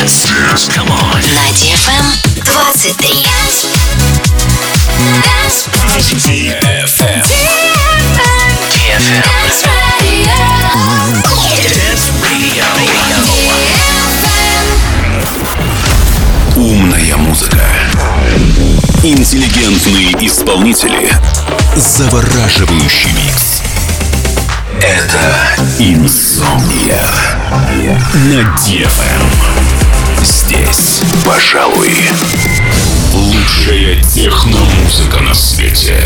Dance. Come on. На DFM 23. DFM. DFM. Dance Radio. Умная музыка. Интеллигентные исполнители. Завораживающий микс. Это Инсомния на DFM. Здесь, пожалуй, лучшая техномузыка на свете.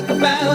think about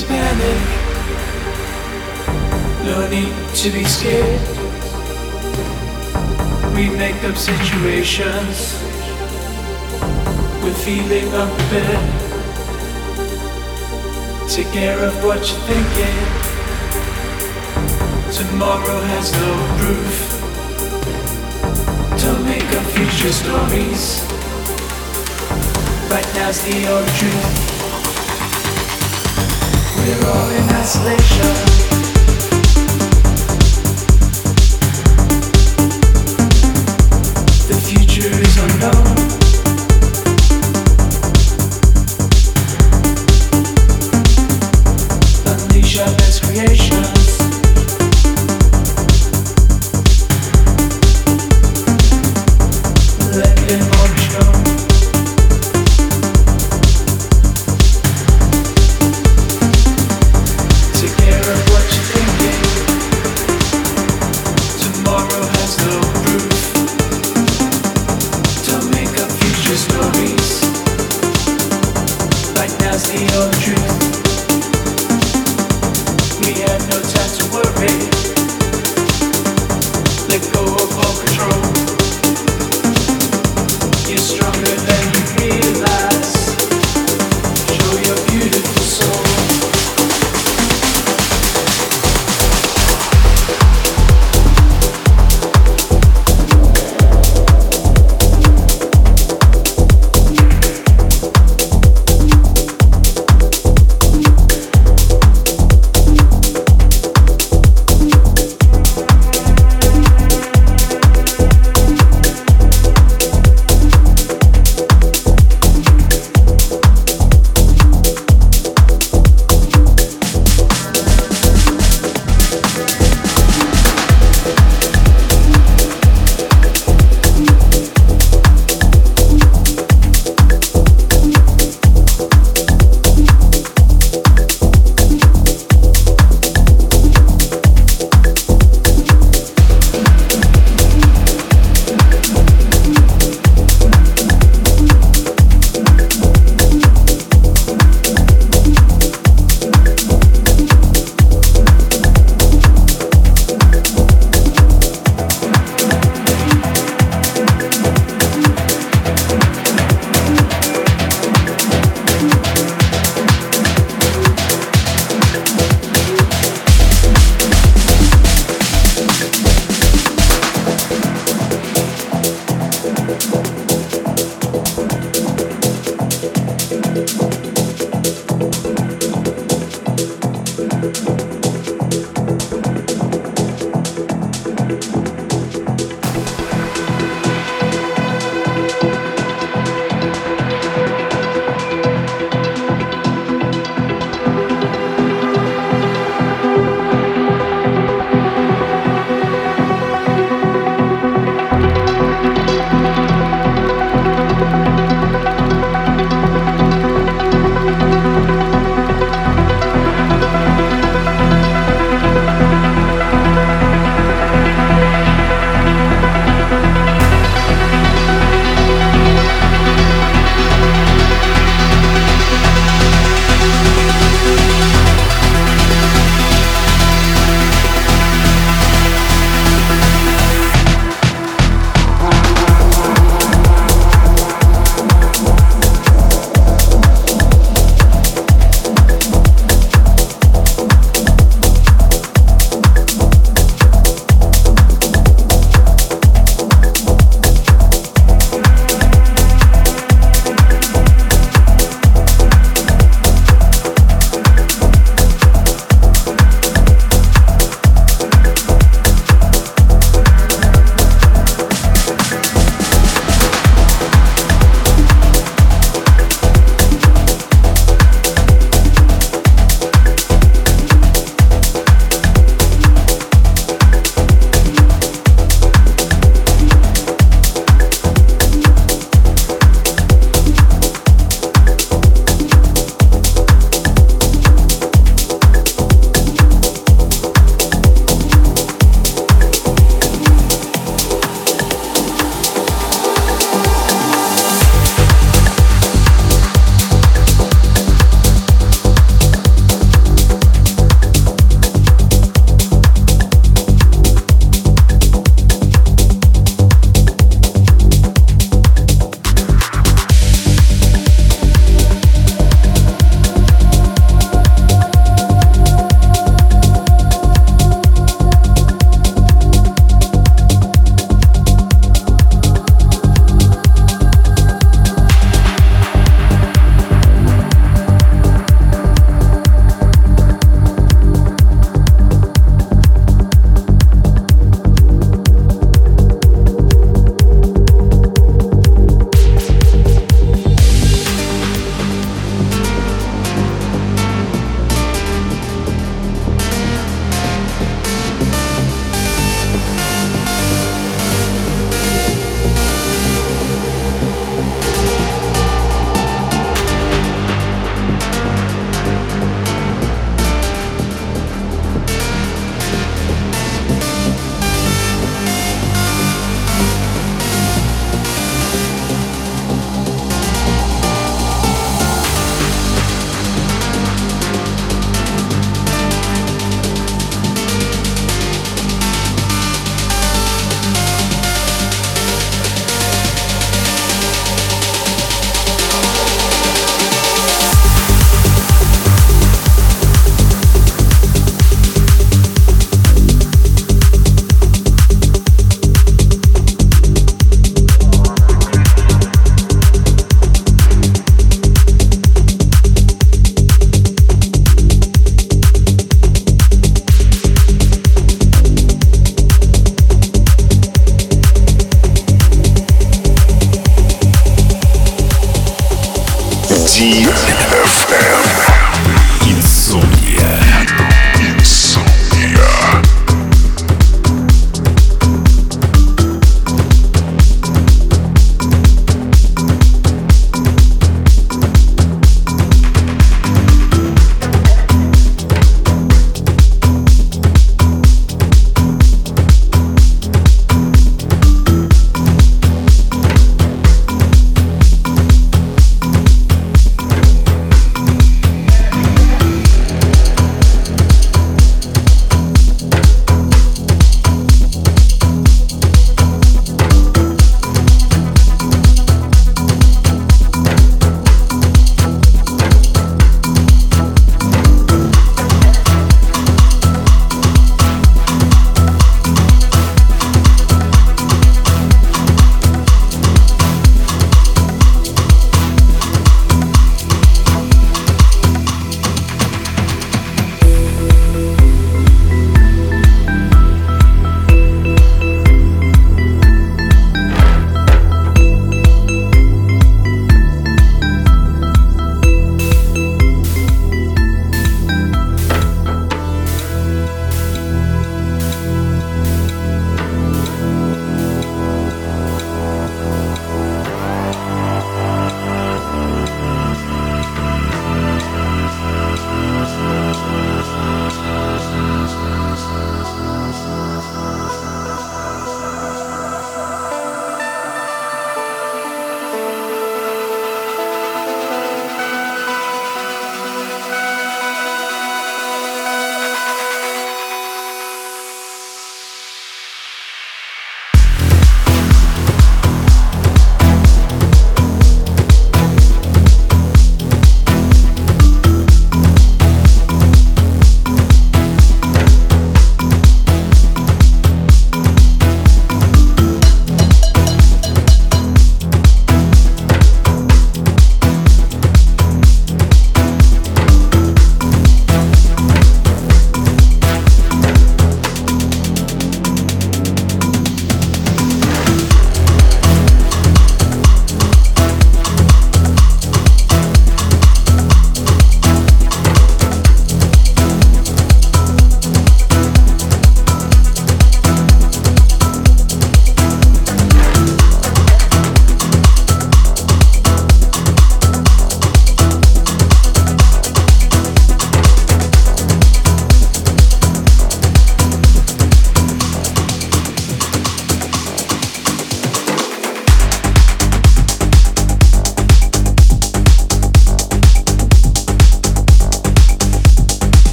to panic. No need to be scared. We make up situations. We're feeling unprepared. Take care of what you're thinking. Tomorrow has no proof. Don't make up future stories. Right now's the only truth. We're all in isolation.